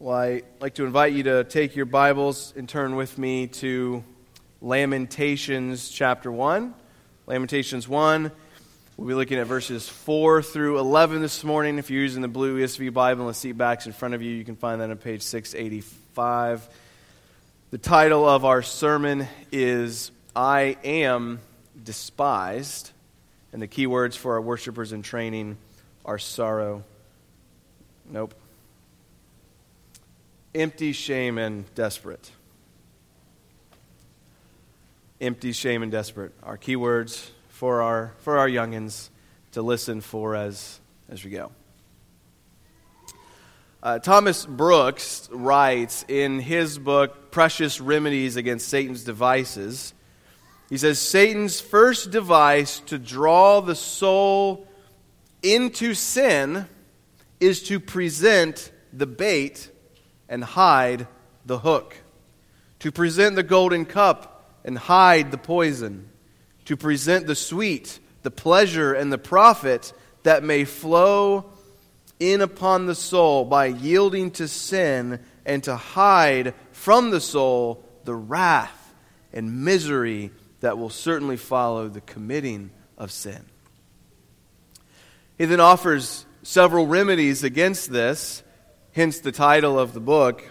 Well, I'd like to invite you to take your Bibles and turn with me to Lamentations chapter 1. Lamentations 1. We'll be looking at verses 4 through 11 this morning. If you're using the blue ESV Bible and the seat backs in front of you, you can find that on page 685. The title of our sermon is I Am Despised. And the key words for our worshipers in training are sorrow. Nope empty, shame, and desperate. Empty, shame, and desperate are key words for our, for our youngins to listen for as, as we go. Uh, Thomas Brooks writes in his book, Precious Remedies Against Satan's Devices, he says, Satan's first device to draw the soul into sin is to present the bait and hide the hook, to present the golden cup and hide the poison, to present the sweet, the pleasure, and the profit that may flow in upon the soul by yielding to sin and to hide from the soul the wrath and misery that will certainly follow the committing of sin. He then offers several remedies against this hence the title of the book.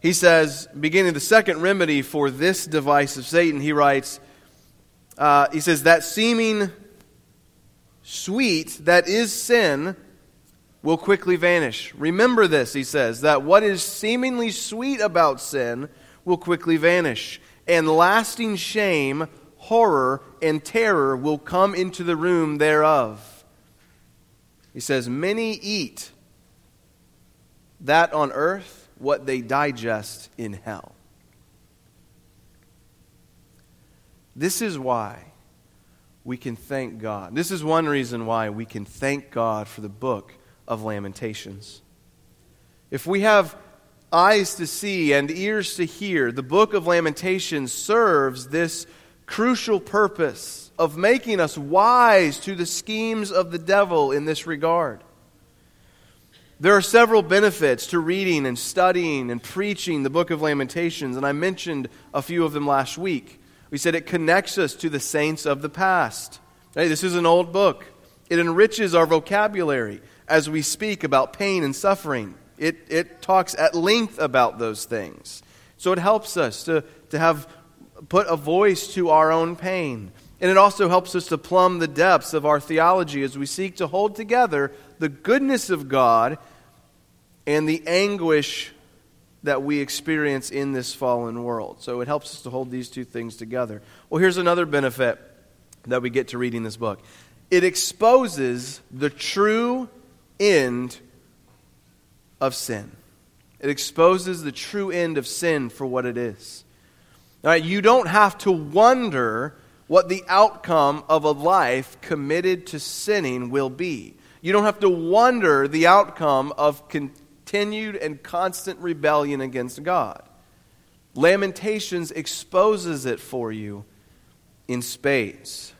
He says, beginning the second remedy for this device of Satan, he writes, uh, he says, that seeming sweet that is sin will quickly vanish. Remember this, he says, that what is seemingly sweet about sin will quickly vanish, and lasting shame, horror, and terror will come into the room thereof. He says, Many eat that on earth what they digest in hell. This is why we can thank God. This is one reason why we can thank God for the book of Lamentations. If we have eyes to see and ears to hear, the book of Lamentations serves this crucial purpose of making us wise to the schemes of the devil in this regard. There are several benefits to reading and studying and preaching the book of Lamentations, and I mentioned a few of them last week. We said it connects us to the saints of the past. Hey, this is an old book. It enriches our vocabulary as we speak about pain and suffering. It, it talks at length about those things. So it helps us to, to have put a voice to our own pain. And it also helps us to plumb the depths of our theology as we seek to hold together the goodness of God and the anguish that we experience in this fallen world. So it helps us to hold these two things together. Well, here's another benefit that we get to reading this book it exposes the true end of sin. It exposes the true end of sin for what it is. All right, you don't have to wonder what the outcome of a life committed to sinning will be. You don't have to wonder the outcome of con- continued and constant rebellion against God. Lamentations exposes it for you in spades.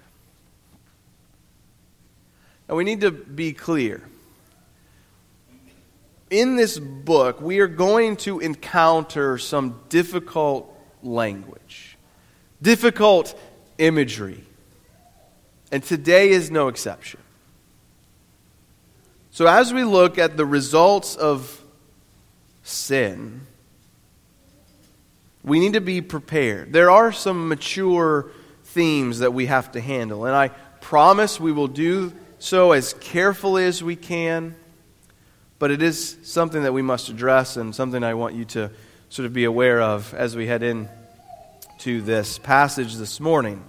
Now, we need to be clear. In this book, we are going to encounter some difficult language, difficult imagery. And today is no exception. So, as we look at the results of sin, we need to be prepared. There are some mature themes that we have to handle, and I promise we will do so as carefully as we can. But it is something that we must address and something I want you to sort of be aware of as we head in to this passage this morning.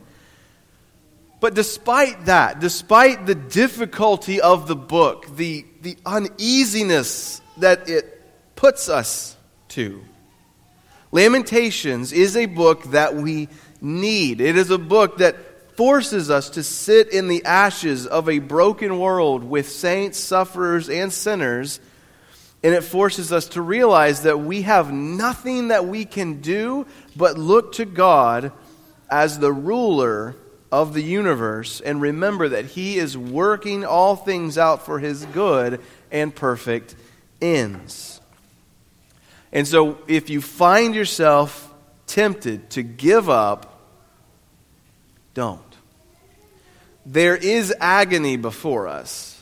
But despite that, despite the difficulty of the book, the, the uneasiness that it puts us to. Lamentations is a book that we need. It is a book that forces us to sit in the ashes of a broken world with saints, sufferers, and sinners. And it forces us to realize that we have nothing that we can do but look to God as the ruler of the universe and remember that He is working all things out for His good and perfect ends. And so if you find yourself tempted to give up, don't. There is agony before us,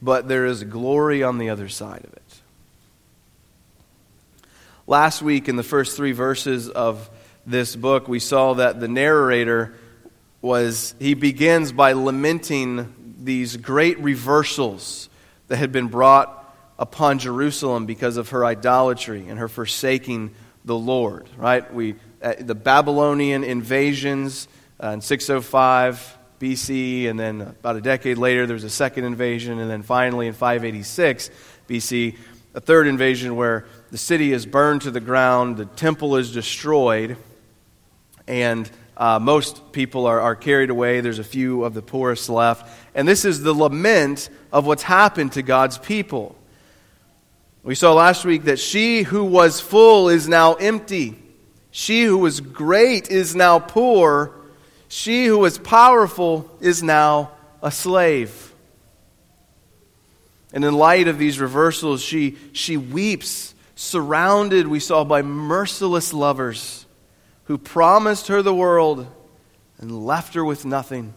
but there is glory on the other side of it. Last week, in the first three verses of this book, we saw that the narrator was, he begins by lamenting these great reversals that had been brought upon Jerusalem because of her idolatry and her forsaking the Lord, right? We, uh, the Babylonian invasions uh, in 605 BC, and then about a decade later, there was a second invasion, and then finally in 586 BC, a third invasion where the city is burned to the ground, the temple is destroyed, and uh, most people are, are carried away. There's a few of the poorest left. And this is the lament of what's happened to God's people. We saw last week that she who was full is now empty. She who was great is now poor. She who was powerful is now a slave. And in light of these reversals, she, she weeps, surrounded, we saw, by merciless lovers who promised her the world and left her with nothing.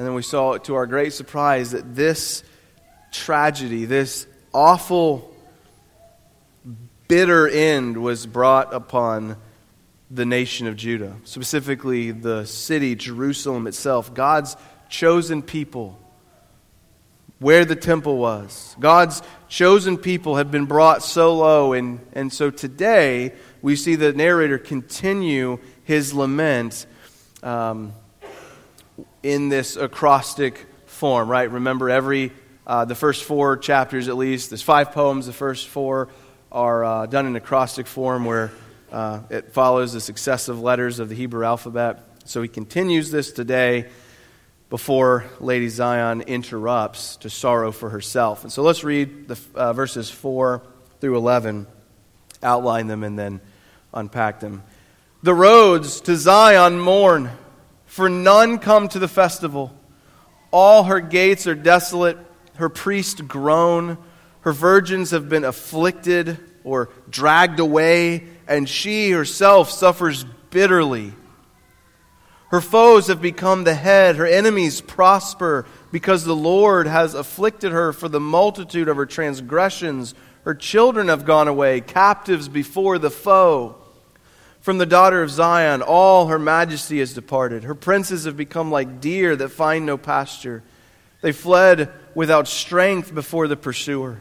And then we saw, to our great surprise, that this tragedy, this awful, bitter end was brought upon the nation of Judah, specifically the city, Jerusalem itself, God's chosen people, where the temple was. God's chosen people have been brought so low, and, and so today we see the narrator continue his lament. Um, in this acrostic form, right? Remember, every uh, the first four chapters at least, there's five poems. The first four are uh, done in acrostic form, where uh, it follows the successive letters of the Hebrew alphabet. So he continues this today before Lady Zion interrupts to sorrow for herself. And so let's read the uh, verses 4 through 11, outline them, and then unpack them. The roads to Zion mourn for none come to the festival. All her gates are desolate, her priests groan, her virgins have been afflicted or dragged away, and she herself suffers bitterly. Her foes have become the head, her enemies prosper because the Lord has afflicted her for the multitude of her transgressions. Her children have gone away, captives before the foe. From the daughter of Zion, all her majesty has departed. Her princes have become like deer that find no pasture. They fled without strength before the pursuer.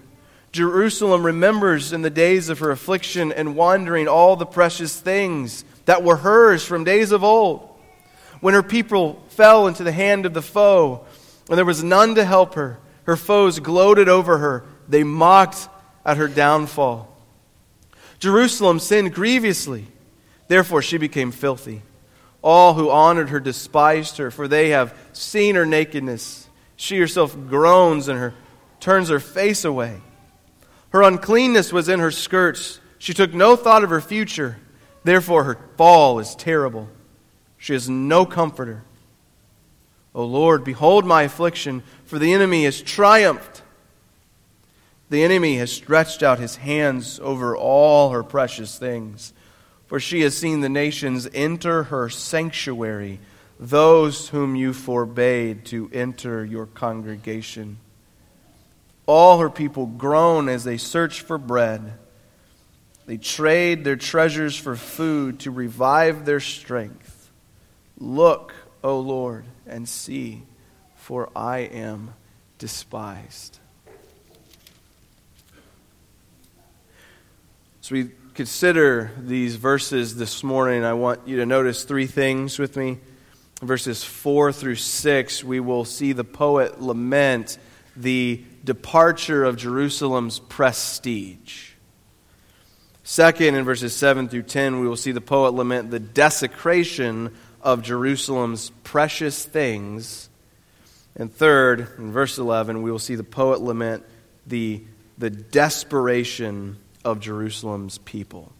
Jerusalem remembers in the days of her affliction and wandering all the precious things that were hers from days of old. When her people fell into the hand of the foe, and there was none to help her, her foes gloated over her. They mocked at her downfall. Jerusalem sinned grievously. Therefore, she became filthy. All who honored her despised her, for they have seen her nakedness. She herself groans and her, turns her face away. Her uncleanness was in her skirts. She took no thought of her future. Therefore, her fall is terrible. She has no comforter. O Lord, behold my affliction, for the enemy has triumphed. The enemy has stretched out his hands over all her precious things for she has seen the nations enter her sanctuary, those whom you forbade to enter your congregation. All her people groan as they search for bread. They trade their treasures for food to revive their strength. Look, O Lord, and see, for I am despised. So we consider these verses this morning, I want you to notice three things with me. Verses 4 through 6, we will see the poet lament the departure of Jerusalem's prestige. Second, in verses 7 through 10, we will see the poet lament the desecration of Jerusalem's precious things. And third, in verse 11, we will see the poet lament the, the desperation of Jerusalem's people.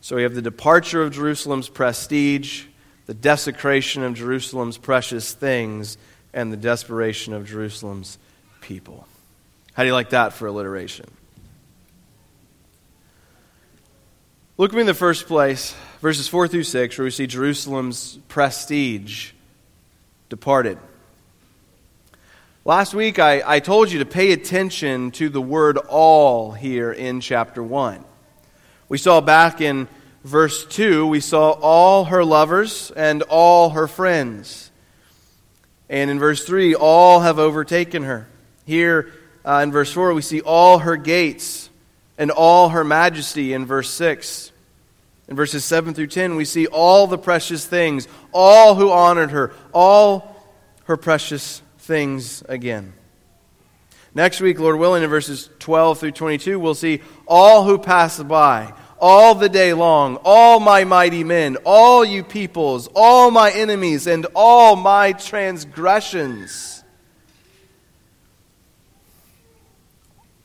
So we have the departure of Jerusalem's prestige, the desecration of Jerusalem's precious things, and the desperation of Jerusalem's people. How do you like that for alliteration? Look at me in the first place, verses 4 through 6, where we see Jerusalem's prestige departed. Last week, I, I told you to pay attention to the word all here in chapter 1. We saw back in verse 2, we saw all her lovers and all her friends. And in verse 3, all have overtaken her. Here uh, in verse 4, we see all her gates and all her majesty in verse 6. In verses 7 through 10, we see all the precious things, all who honored her, all her precious things again. Next week, Lord willing, in verses 12 through 22, we'll see all who pass by, all the day long, all my mighty men, all you peoples, all my enemies, and all my transgressions.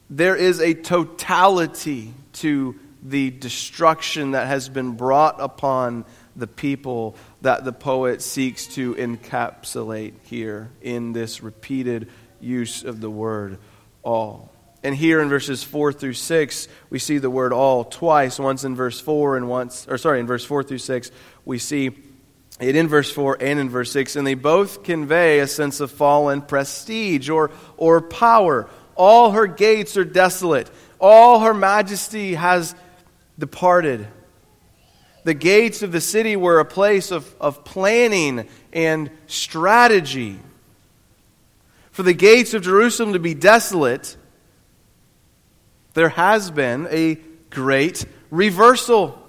There is a totality to the destruction that has been brought upon the people that the poet seeks to encapsulate here in this repeated use of the word all. And here in verses 4 through 6, we see the word all twice, once in verse 4 and once, or sorry, in verse 4 through 6, we see it in verse 4 and in verse 6, and they both convey a sense of fallen prestige or, or power. All her gates are desolate, all her majesty has departed. The gates of the city were a place of, of planning and strategy. For the gates of Jerusalem to be desolate, there has been a great reversal.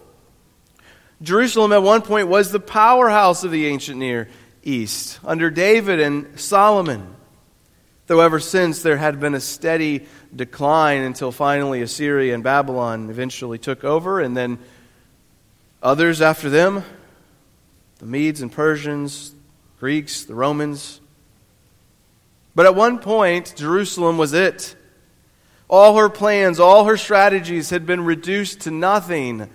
Jerusalem at one point was the powerhouse of the ancient Near East under David and Solomon. Though ever since there had been a steady decline until finally Assyria and Babylon eventually took over, and then Others after them, the Medes and Persians, Greeks, the Romans. But at one point, Jerusalem was it. All her plans, all her strategies had been reduced to nothing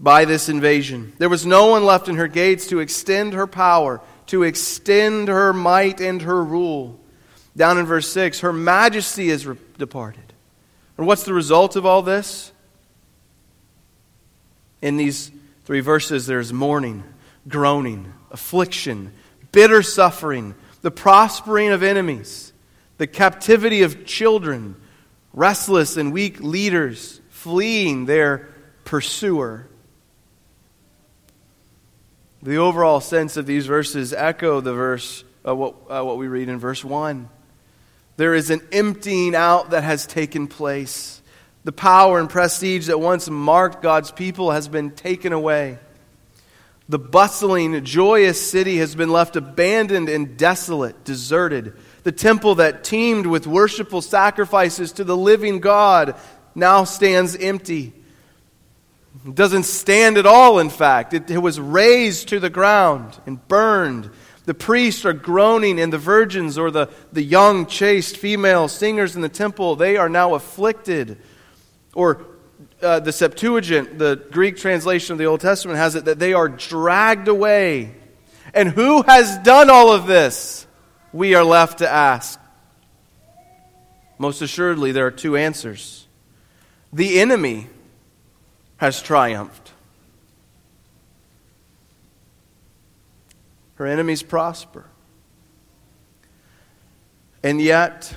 by this invasion. There was no one left in her gates to extend her power, to extend her might and her rule. Down in verse 6, her majesty is re- departed. And what's the result of all this? In these Three verses there's mourning, groaning, affliction, bitter suffering, the prospering of enemies, the captivity of children, restless and weak leaders fleeing their pursuer. The overall sense of these verses echo the verse, uh, what, uh, what we read in verse 1. There is an emptying out that has taken place. The power and prestige that once marked God's people has been taken away. The bustling, joyous city has been left abandoned and desolate, deserted. The temple that teemed with worshipful sacrifices to the living God now stands empty. It doesn't stand at all, in fact. It, it was razed to the ground and burned. The priests are groaning, and the virgins or the, the young, chaste female singers in the temple, they are now afflicted or uh, the Septuagint, the Greek translation of the Old Testament, has it that they are dragged away. And who has done all of this? We are left to ask. Most assuredly, there are two answers. The enemy has triumphed. Her enemies prosper. And yet,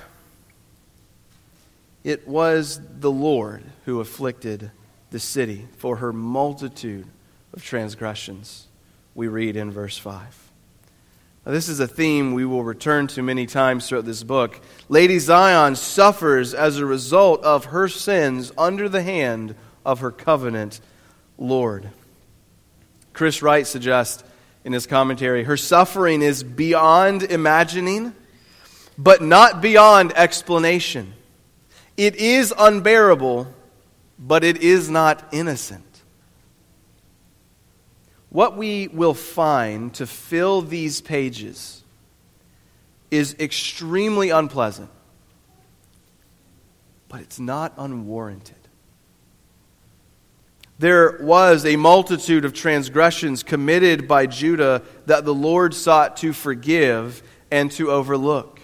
it was the Lord who afflicted the city for her multitude of transgressions, we read in verse 5. Now, this is a theme we will return to many times throughout this book. Lady Zion suffers as a result of her sins under the hand of her covenant Lord. Chris Wright suggests in his commentary her suffering is beyond imagining, but not beyond explanation. It is unbearable, but it is not innocent. What we will find to fill these pages is extremely unpleasant, but it's not unwarranted. There was a multitude of transgressions committed by Judah that the Lord sought to forgive and to overlook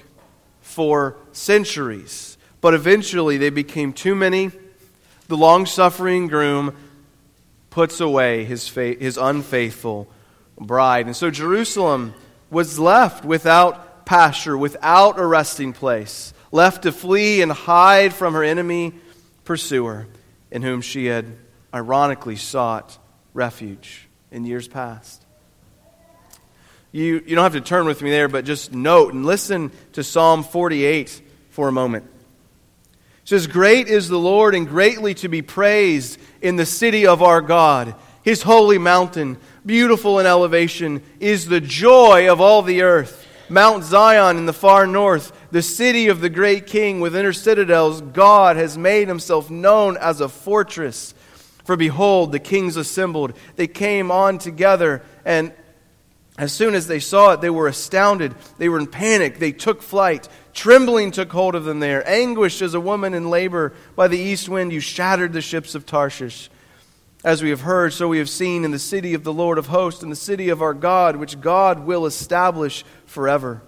for centuries But eventually they became too many. The long suffering groom puts away his, his unfaithful bride. And so Jerusalem was left without pasture, without a resting place, left to flee and hide from her enemy pursuer, in whom she had ironically sought refuge in years past. You, you don't have to turn with me there, but just note and listen to Psalm 48 for a moment. Says, Great is the Lord and greatly to be praised in the city of our God, his holy mountain, beautiful in elevation, is the joy of all the earth. Mount Zion in the far north, the city of the great king with inner citadels, God has made himself known as a fortress. For behold, the kings assembled. They came on together, and as soon as they saw it, they were astounded. They were in panic. They took flight. Trembling took hold of them there. Anguished as a woman in labor by the east wind, you shattered the ships of Tarshish. As we have heard, so we have seen in the city of the Lord of hosts, in the city of our God, which God will establish forever.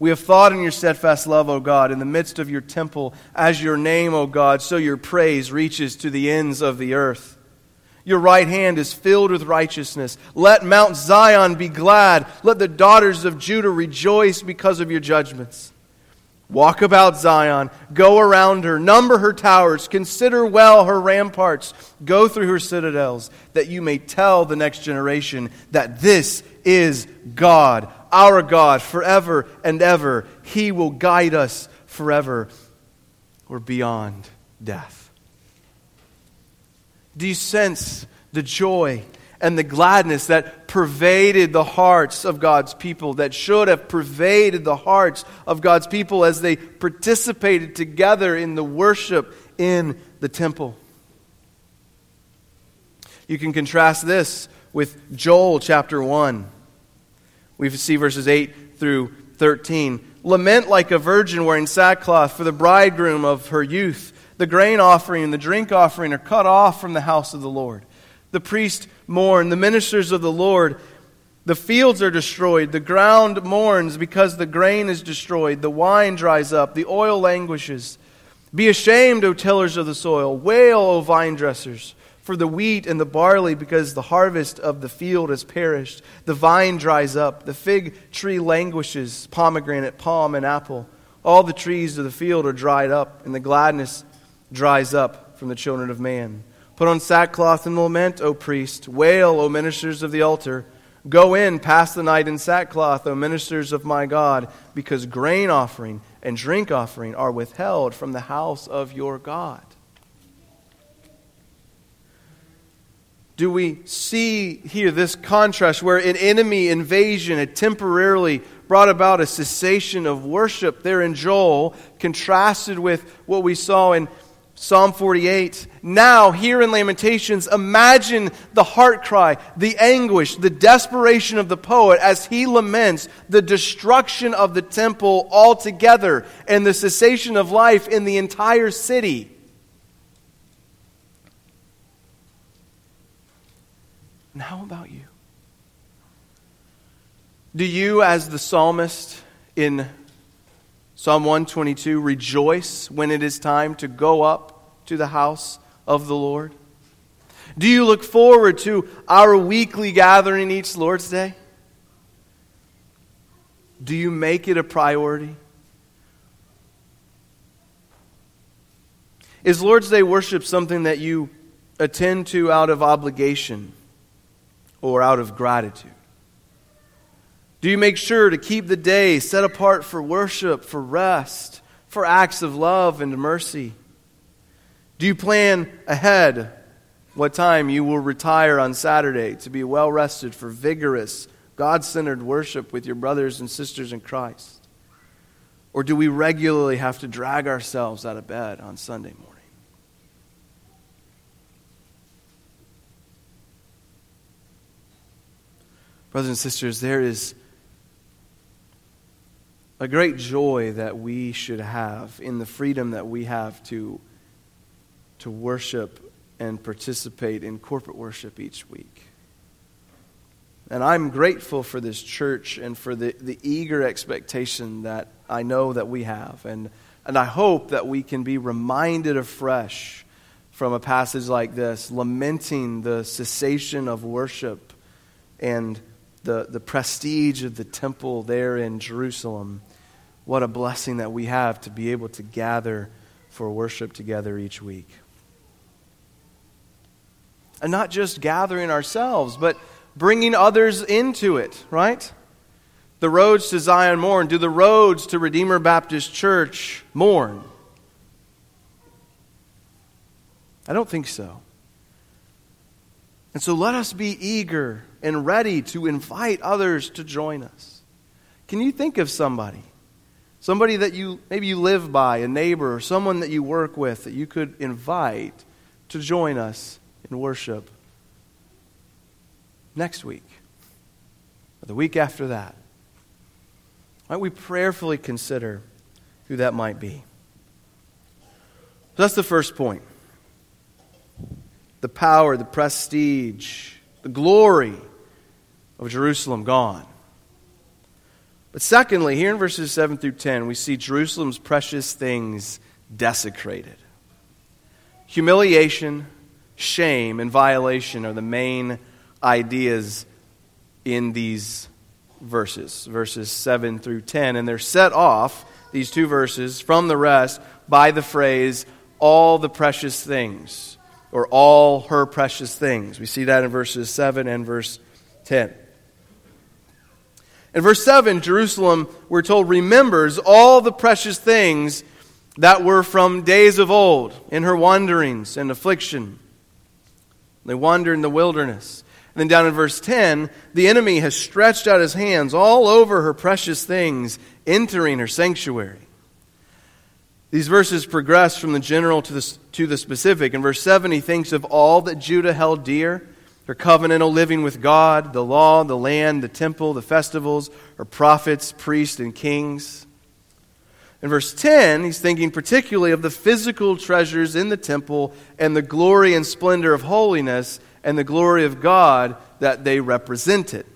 We have thought in your steadfast love, O God, in the midst of your temple, as your name, O God, so your praise reaches to the ends of the earth. Your right hand is filled with righteousness. Let Mount Zion be glad. Let the daughters of Judah rejoice because of your judgments. Walk about Zion, go around her, number her towers, consider well her ramparts, go through her citadels, that you may tell the next generation that this is God, our God, forever and ever. He will guide us forever or beyond death. Do you sense the joy and the gladness that pervaded the hearts of God's people, that should have pervaded the hearts of God's people as they participated together in the worship in the temple? You can contrast this with Joel chapter 1. We see verses 8 through 13. Lament like a virgin wearing sackcloth for the bridegroom of her youth the grain offering and the drink offering are cut off from the house of the Lord. The priests mourn, the ministers of the Lord. The fields are destroyed, the ground mourns because the grain is destroyed, the wine dries up, the oil languishes. Be ashamed, O tillers of the soil. Wail, O vine dressers, for the wheat and the barley, because the harvest of the field has perished. The vine dries up, the fig tree languishes, pomegranate, palm, and apple. All the trees of the field are dried up, and the gladness dries up from the children of man. Put on sackcloth and lament, O priest. Wail, O ministers of the altar. Go in, pass the night in sackcloth, O ministers of my God, because grain offering and drink offering are withheld from the house of your God. Do we see here this contrast where an enemy invasion had temporarily brought about a cessation of worship there in Joel, contrasted with what we saw in Psalm 48. Now, here in Lamentations, imagine the heart cry, the anguish, the desperation of the poet as he laments the destruction of the temple altogether and the cessation of life in the entire city. And how about you? Do you, as the psalmist in Psalm 122 Rejoice when it is time to go up to the house of the Lord. Do you look forward to our weekly gathering each Lord's Day? Do you make it a priority? Is Lord's Day worship something that you attend to out of obligation or out of gratitude? Do you make sure to keep the day set apart for worship, for rest, for acts of love and mercy? Do you plan ahead what time you will retire on Saturday to be well rested for vigorous, God centered worship with your brothers and sisters in Christ? Or do we regularly have to drag ourselves out of bed on Sunday morning? Brothers and sisters, there is a great joy that we should have in the freedom that we have to, to worship and participate in corporate worship each week. And I'm grateful for this church and for the, the eager expectation that I know that we have. And And I hope that we can be reminded afresh from a passage like this, lamenting the cessation of worship and the, the prestige of the temple there in Jerusalem. What a blessing that we have to be able to gather for worship together each week. And not just gathering ourselves, but bringing others into it, right? The roads to Zion mourn. Do the roads to Redeemer Baptist Church mourn? I don't think so. And so let us be eager and ready to invite others to join us. Can you think of somebody? Somebody that you maybe you live by, a neighbor, or someone that you work with that you could invite to join us in worship next week or the week after that. Might we prayerfully consider who that might be? So that's the first point. The power, the prestige, the glory of Jerusalem gone. But secondly, here in verses 7 through 10, we see Jerusalem's precious things desecrated. Humiliation, shame, and violation are the main ideas in these verses, verses 7 through 10. And they're set off, these two verses, from the rest by the phrase, all the precious things, or all her precious things. We see that in verses 7 and verse 10. In verse 7, Jerusalem, we're told, remembers all the precious things that were from days of old in her wanderings and affliction. They wander in the wilderness. And then down in verse 10, the enemy has stretched out his hands all over her precious things, entering her sanctuary. These verses progress from the general to the, to the specific. In verse 7, he thinks of all that Judah held dear her covenantal living with God, the law, the land, the temple, the festivals, or prophets, priests, and kings. In verse 10, he's thinking particularly of the physical treasures in the temple and the glory and splendor of holiness and the glory of God that they represented.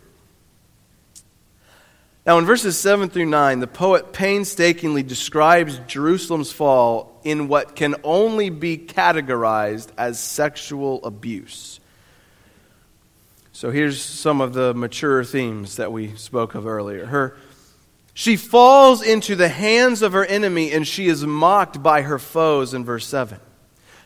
Now, in verses 7 through 9, the poet painstakingly describes Jerusalem's fall in what can only be categorized as sexual abuse. So here's some of the mature themes that we spoke of earlier. Her she falls into the hands of her enemy and she is mocked by her foes in verse 7.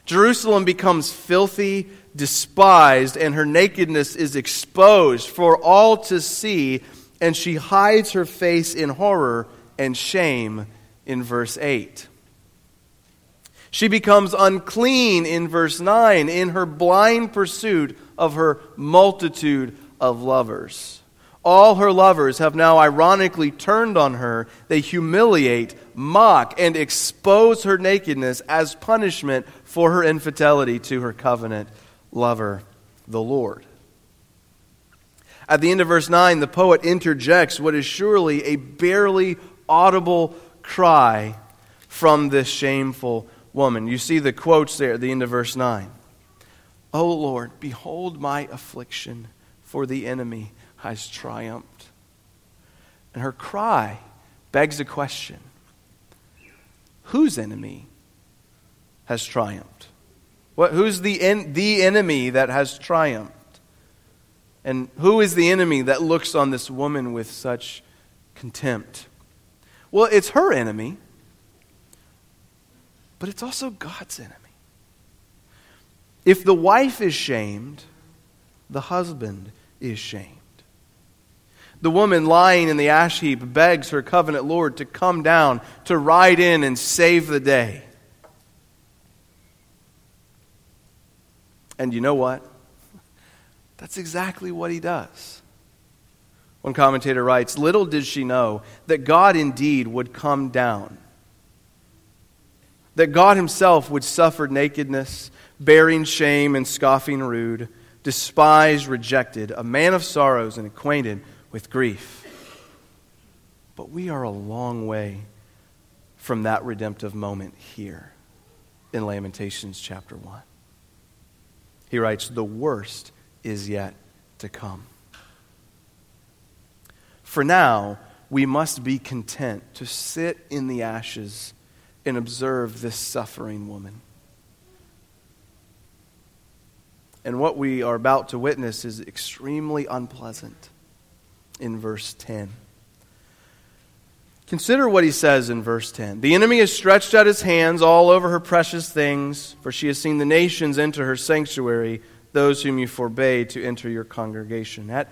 Jerusalem becomes filthy, despised, and her nakedness is exposed for all to see, and she hides her face in horror and shame in verse 8. She becomes unclean in verse 9 in her blind pursuit of her multitude of lovers. All her lovers have now ironically turned on her. They humiliate, mock, and expose her nakedness as punishment for her infidelity to her covenant lover, the Lord. At the end of verse 9, the poet interjects what is surely a barely audible cry from this shameful woman. You see the quotes there at the end of verse 9. O Lord, behold my affliction, for the enemy has triumphed. And her cry begs a question Whose enemy has triumphed? What, who's the, en, the enemy that has triumphed? And who is the enemy that looks on this woman with such contempt? Well, it's her enemy, but it's also God's enemy. If the wife is shamed, the husband is shamed. The woman lying in the ash heap begs her covenant Lord to come down, to ride in and save the day. And you know what? That's exactly what he does. One commentator writes Little did she know that God indeed would come down, that God himself would suffer nakedness bearing shame and scoffing rude, despised, rejected, a man of sorrows and acquainted with grief. But we are a long way from that redemptive moment here in Lamentations chapter 1. He writes, The worst is yet to come. For now, we must be content to sit in the ashes and observe this suffering woman. And what we are about to witness is extremely unpleasant in verse 10. Consider what he says in verse 10. The enemy has stretched out his hands all over her precious things, for she has seen the nations enter her sanctuary, those whom you forbade to enter your congregation. At,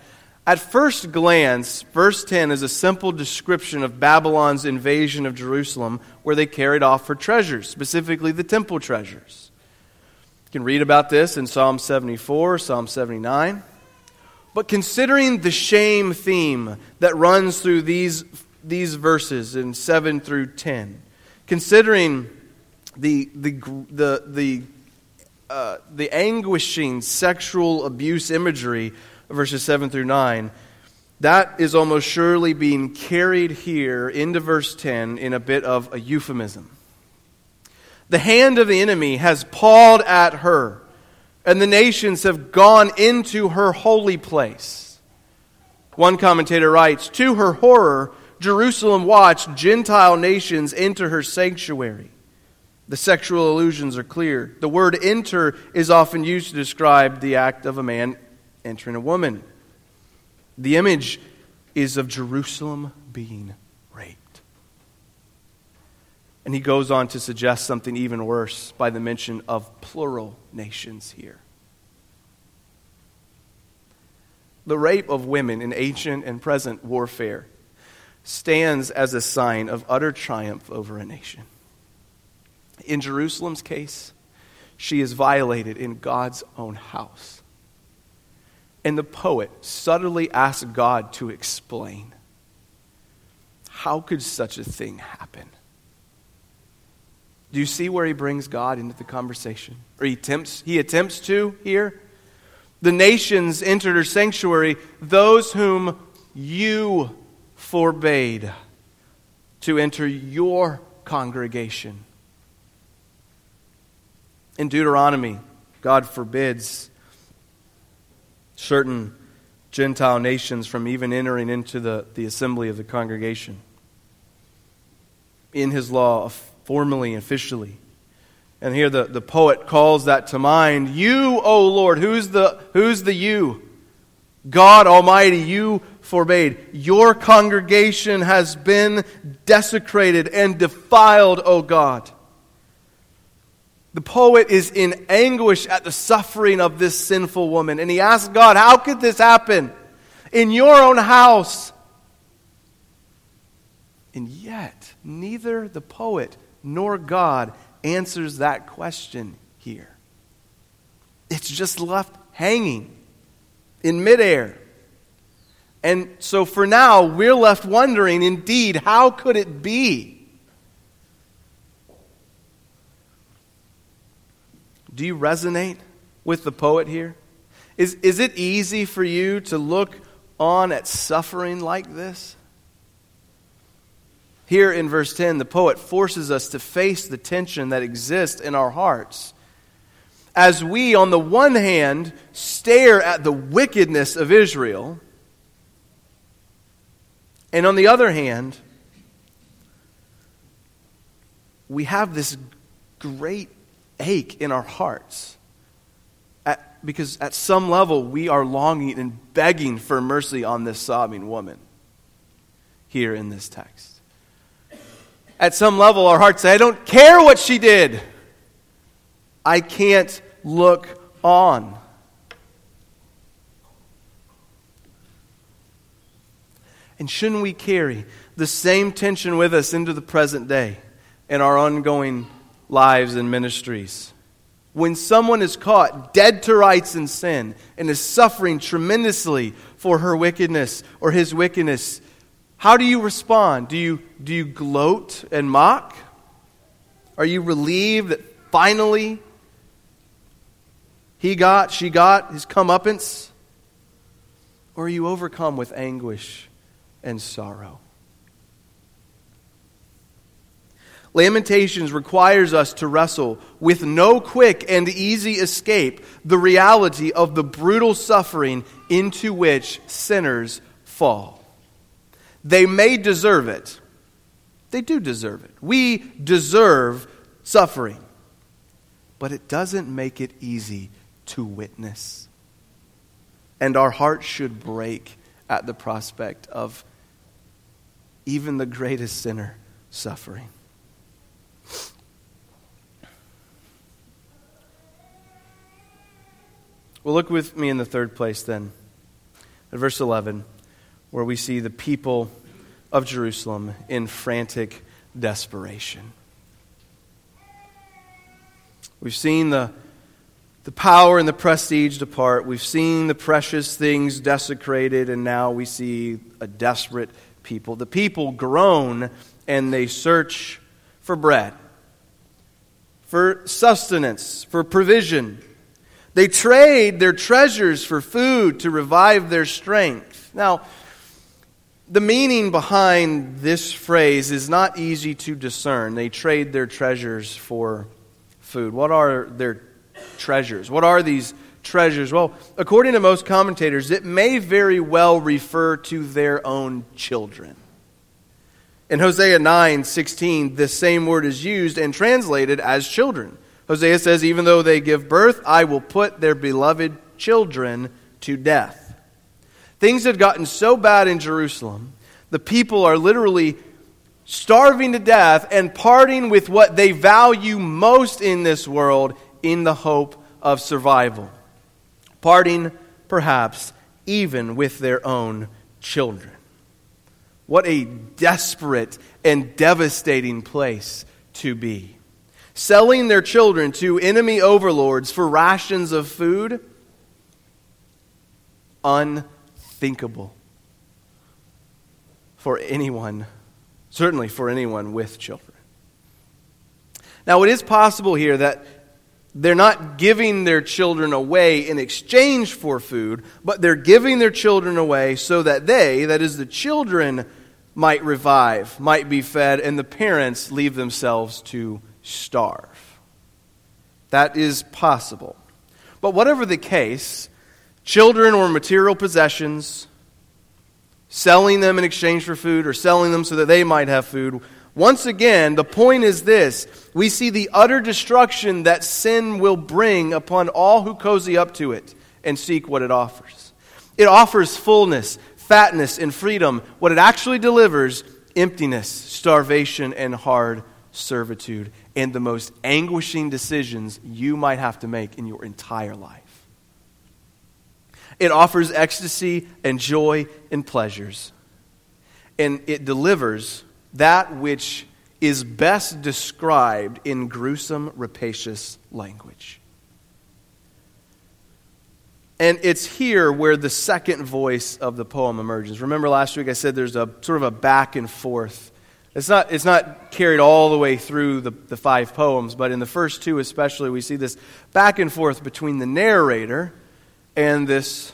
at first glance, verse 10 is a simple description of Babylon's invasion of Jerusalem, where they carried off her treasures, specifically the temple treasures. You can read about this in Psalm 74, Psalm 79. But considering the shame theme that runs through these, these verses in 7 through 10, considering the, the, the, the, uh, the anguishing sexual abuse imagery verses 7 through 9, that is almost surely being carried here into verse 10 in a bit of a euphemism. The hand of the enemy has pawed at her, and the nations have gone into her holy place. One commentator writes To her horror, Jerusalem watched Gentile nations enter her sanctuary. The sexual allusions are clear. The word enter is often used to describe the act of a man entering a woman. The image is of Jerusalem being raped. and he goes on to suggest something even worse by the mention of plural nations here. The rape of women in ancient and present warfare stands as a sign of utter triumph over a nation. In Jerusalem's case, she is violated in God's own house. And the poet subtly asks God to explain how could such a thing happen? Do you see where he brings God into the conversation? Or he attempts, he attempts to here? The nations entered her sanctuary, those whom you forbade to enter your congregation. In Deuteronomy, God forbids certain Gentile nations from even entering into the, the assembly of the congregation. In his law, formally and officially. And here the, the poet calls that to mind. You, O Lord, who's the, who's the you? God Almighty, you forbade. Your congregation has been desecrated and defiled, O God. The poet is in anguish at the suffering of this sinful woman, and he asks God, How could this happen? In your own house. And yet, neither the poet nor God answers that question here. It's just left hanging in midair. And so for now, we're left wondering indeed, how could it be? Do you resonate with the poet here? Is, is it easy for you to look on at suffering like this? Here in verse 10, the poet forces us to face the tension that exists in our hearts. As we, on the one hand, stare at the wickedness of Israel, and on the other hand, we have this great ache in our hearts. At, because at some level, we are longing and begging for mercy on this sobbing woman here in this text at some level, our hearts say, I don't care what she did. I can't look on. And shouldn't we carry the same tension with us into the present day in our ongoing lives and ministries? When someone is caught dead to rights in sin and is suffering tremendously for her wickedness or his wickedness, how do you respond? Do you, do you gloat and mock? Are you relieved that finally he got, she got his comeuppance? Or are you overcome with anguish and sorrow? Lamentations requires us to wrestle with no quick and easy escape the reality of the brutal suffering into which sinners fall. They may deserve it. They do deserve it. We deserve suffering. But it doesn't make it easy to witness. And our hearts should break at the prospect of even the greatest sinner suffering. Well, look with me in the third place then, at verse 11, where we see the people of Jerusalem in frantic desperation. We've seen the, the power and the prestige depart. We've seen the precious things desecrated, and now we see a desperate people. The people groan and they search for bread, for sustenance, for provision. They trade their treasures for food to revive their strength. Now, the meaning behind this phrase is not easy to discern. They trade their treasures for food. What are their treasures? What are these treasures? Well, according to most commentators, it may very well refer to their own children. In Hosea 9 16, the same word is used and translated as children. Hosea says, Even though they give birth, I will put their beloved children to death. Things had gotten so bad in Jerusalem, the people are literally starving to death and parting with what they value most in this world in the hope of survival. Parting, perhaps, even with their own children. What a desperate and devastating place to be selling their children to enemy overlords for rations of food? Unthinkable for anyone, certainly for anyone with children. Now, it is possible here that they're not giving their children away in exchange for food, but they're giving their children away so that they, that is, the children, might revive, might be fed, and the parents leave themselves to starve. That is possible. But whatever the case, children or material possessions, selling them in exchange for food or selling them so that they might have food, once again, the point is this we see the utter destruction that sin will bring upon all who cozy up to it and seek what it offers. It offers fullness, fatness, and freedom. What it actually delivers emptiness, starvation, and hard servitude and the most anguishing decisions you might have to make in your entire life. It offers ecstasy and joy and pleasures. And it delivers that which is best described in gruesome, rapacious language. And it's here where the second voice of the poem emerges. Remember last week I said there's a sort of a back and forth it's not, it's not carried all the way through the, the five poems, but in the first two especially, we see this back and forth between the narrator and this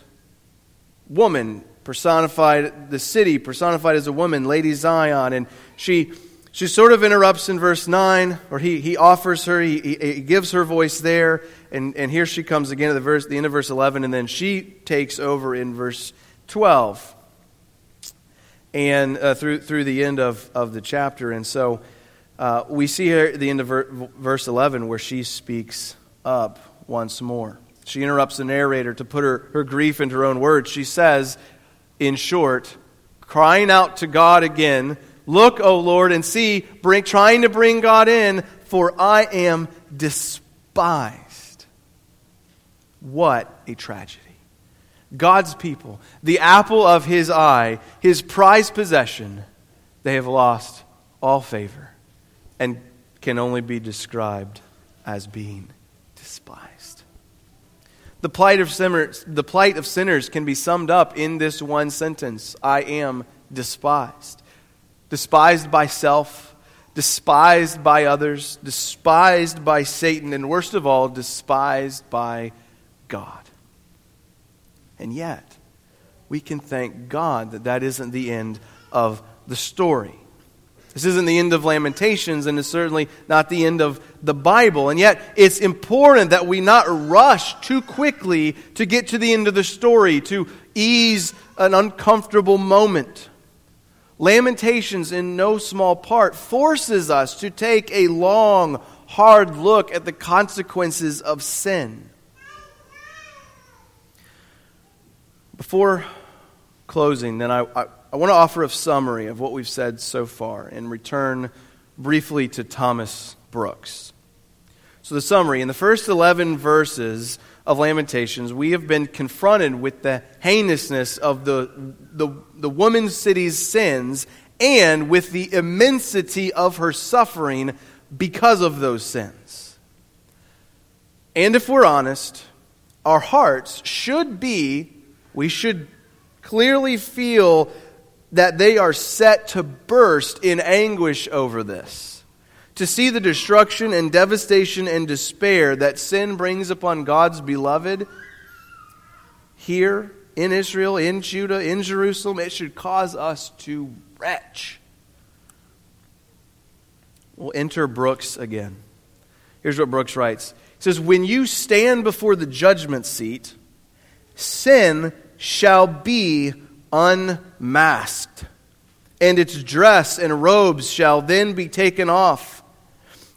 woman personified, the city personified as a woman, Lady Zion. And she, she sort of interrupts in verse 9, or he, he offers her, he, he, gives her voice there, and, and here she comes again at the, verse, the end of verse 11, and then she takes over in verse 12 and uh, through, through the end of, of the chapter. And so uh, we see here at the end of ver- verse 11 where she speaks up once more. She interrupts the narrator to put her, her grief into her own words. She says, in short, crying out to God again, Look, O Lord, and see, bring, trying to bring God in, for I am despised. What a tragedy. God's people, the apple of his eye, his prized possession, they have lost all favor and can only be described as being despised. The plight of sinners, the plight of sinners can be summed up in this one sentence I am despised. Despised by self, despised by others, despised by Satan, and worst of all, despised by God. And yet, we can thank God that that isn't the end of the story. This isn't the end of Lamentations, and it's certainly not the end of the Bible. And yet, it's important that we not rush too quickly to get to the end of the story, to ease an uncomfortable moment. Lamentations, in no small part, forces us to take a long, hard look at the consequences of sin. Before closing, then I, I, I want to offer a summary of what we've said so far and return briefly to Thomas Brooks. So, the summary in the first 11 verses of Lamentations, we have been confronted with the heinousness of the, the, the woman's city's sins and with the immensity of her suffering because of those sins. And if we're honest, our hearts should be, we should clearly feel that they are set to burst in anguish over this to see the destruction and devastation and despair that sin brings upon God's beloved here in Israel, in Judah, in Jerusalem, it should cause us to retch. We'll enter Brooks again. Here's what Brooks writes He says, When you stand before the judgment seat, sin shall be unmasked, and its dress and robes shall then be taken off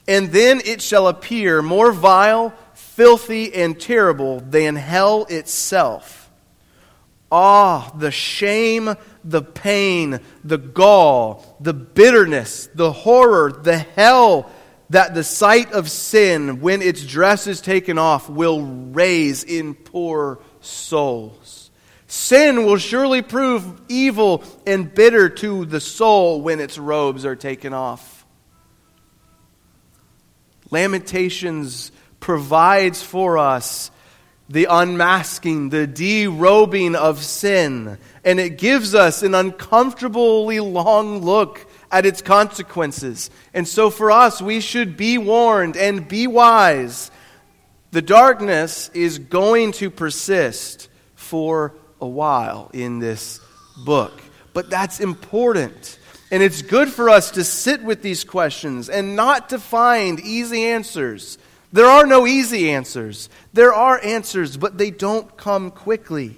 and then it shall appear more vile, filthy, and terrible than hell itself. Ah, the shame, the pain, the gall, the bitterness, the horror, the hell that the sight of sin, when its dress is taken off, will raise in poor souls. Sin will surely prove evil and bitter to the soul when its robes are taken off. Lamentations provides for us the unmasking, the derobing of sin, and it gives us an uncomfortably long look at its consequences. And so for us, we should be warned and be wise. The darkness is going to persist for a while in this book, but that's important. And it's good for us to sit with these questions and not to find easy answers. There are no easy answers. There are answers, but they don't come quickly.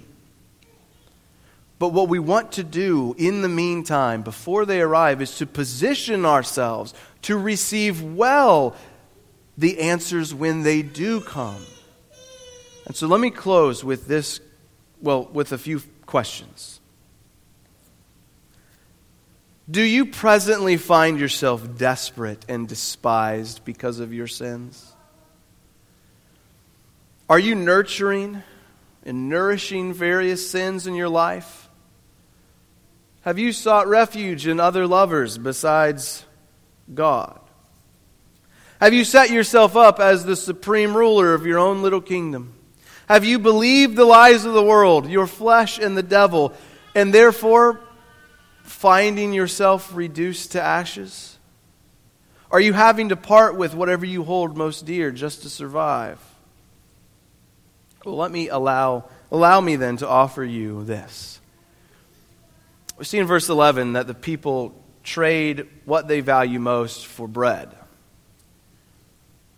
But what we want to do in the meantime, before they arrive, is to position ourselves to receive well the answers when they do come. And so let me close with this, well, with a few questions. Do you presently find yourself desperate and despised because of your sins? Are you nurturing and nourishing various sins in your life? Have you sought refuge in other lovers besides God? Have you set yourself up as the supreme ruler of your own little kingdom? Have you believed the lies of the world, your flesh and the devil, and therefore finding yourself reduced to ashes? Are you having to part with whatever you hold most dear just to survive? Well, let me allow, allow me then to offer you this. We see in verse 11 that the people trade what they value most for bread.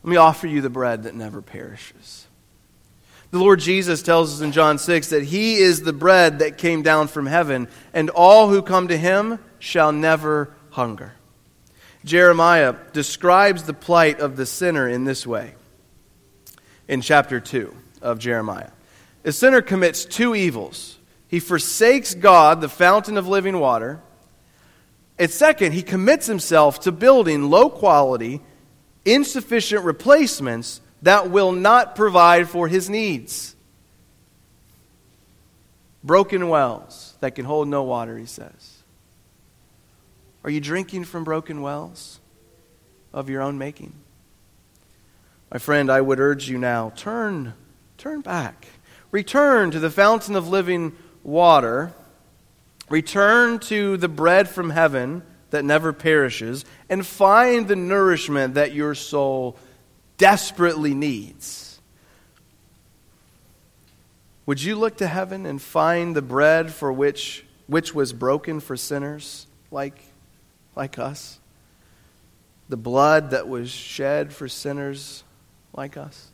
Let me offer you the bread that never perishes. The Lord Jesus tells us in John 6 that He is the bread that came down from heaven, and all who come to Him shall never hunger. Jeremiah describes the plight of the sinner in this way in chapter 2 of Jeremiah. A sinner commits two evils. He forsakes God, the fountain of living water. And second, he commits himself to building low quality, insufficient replacements that will not provide for his needs. Broken wells that can hold no water, he says. Are you drinking from broken wells of your own making? My friend, I would urge you now turn, turn back. Return to the fountain of living water. Return to the bread from heaven that never perishes and find the nourishment that your soul desperately needs. Would you look to heaven and find the bread for which, which was broken for sinners like, like us? The blood that was shed for sinners like us?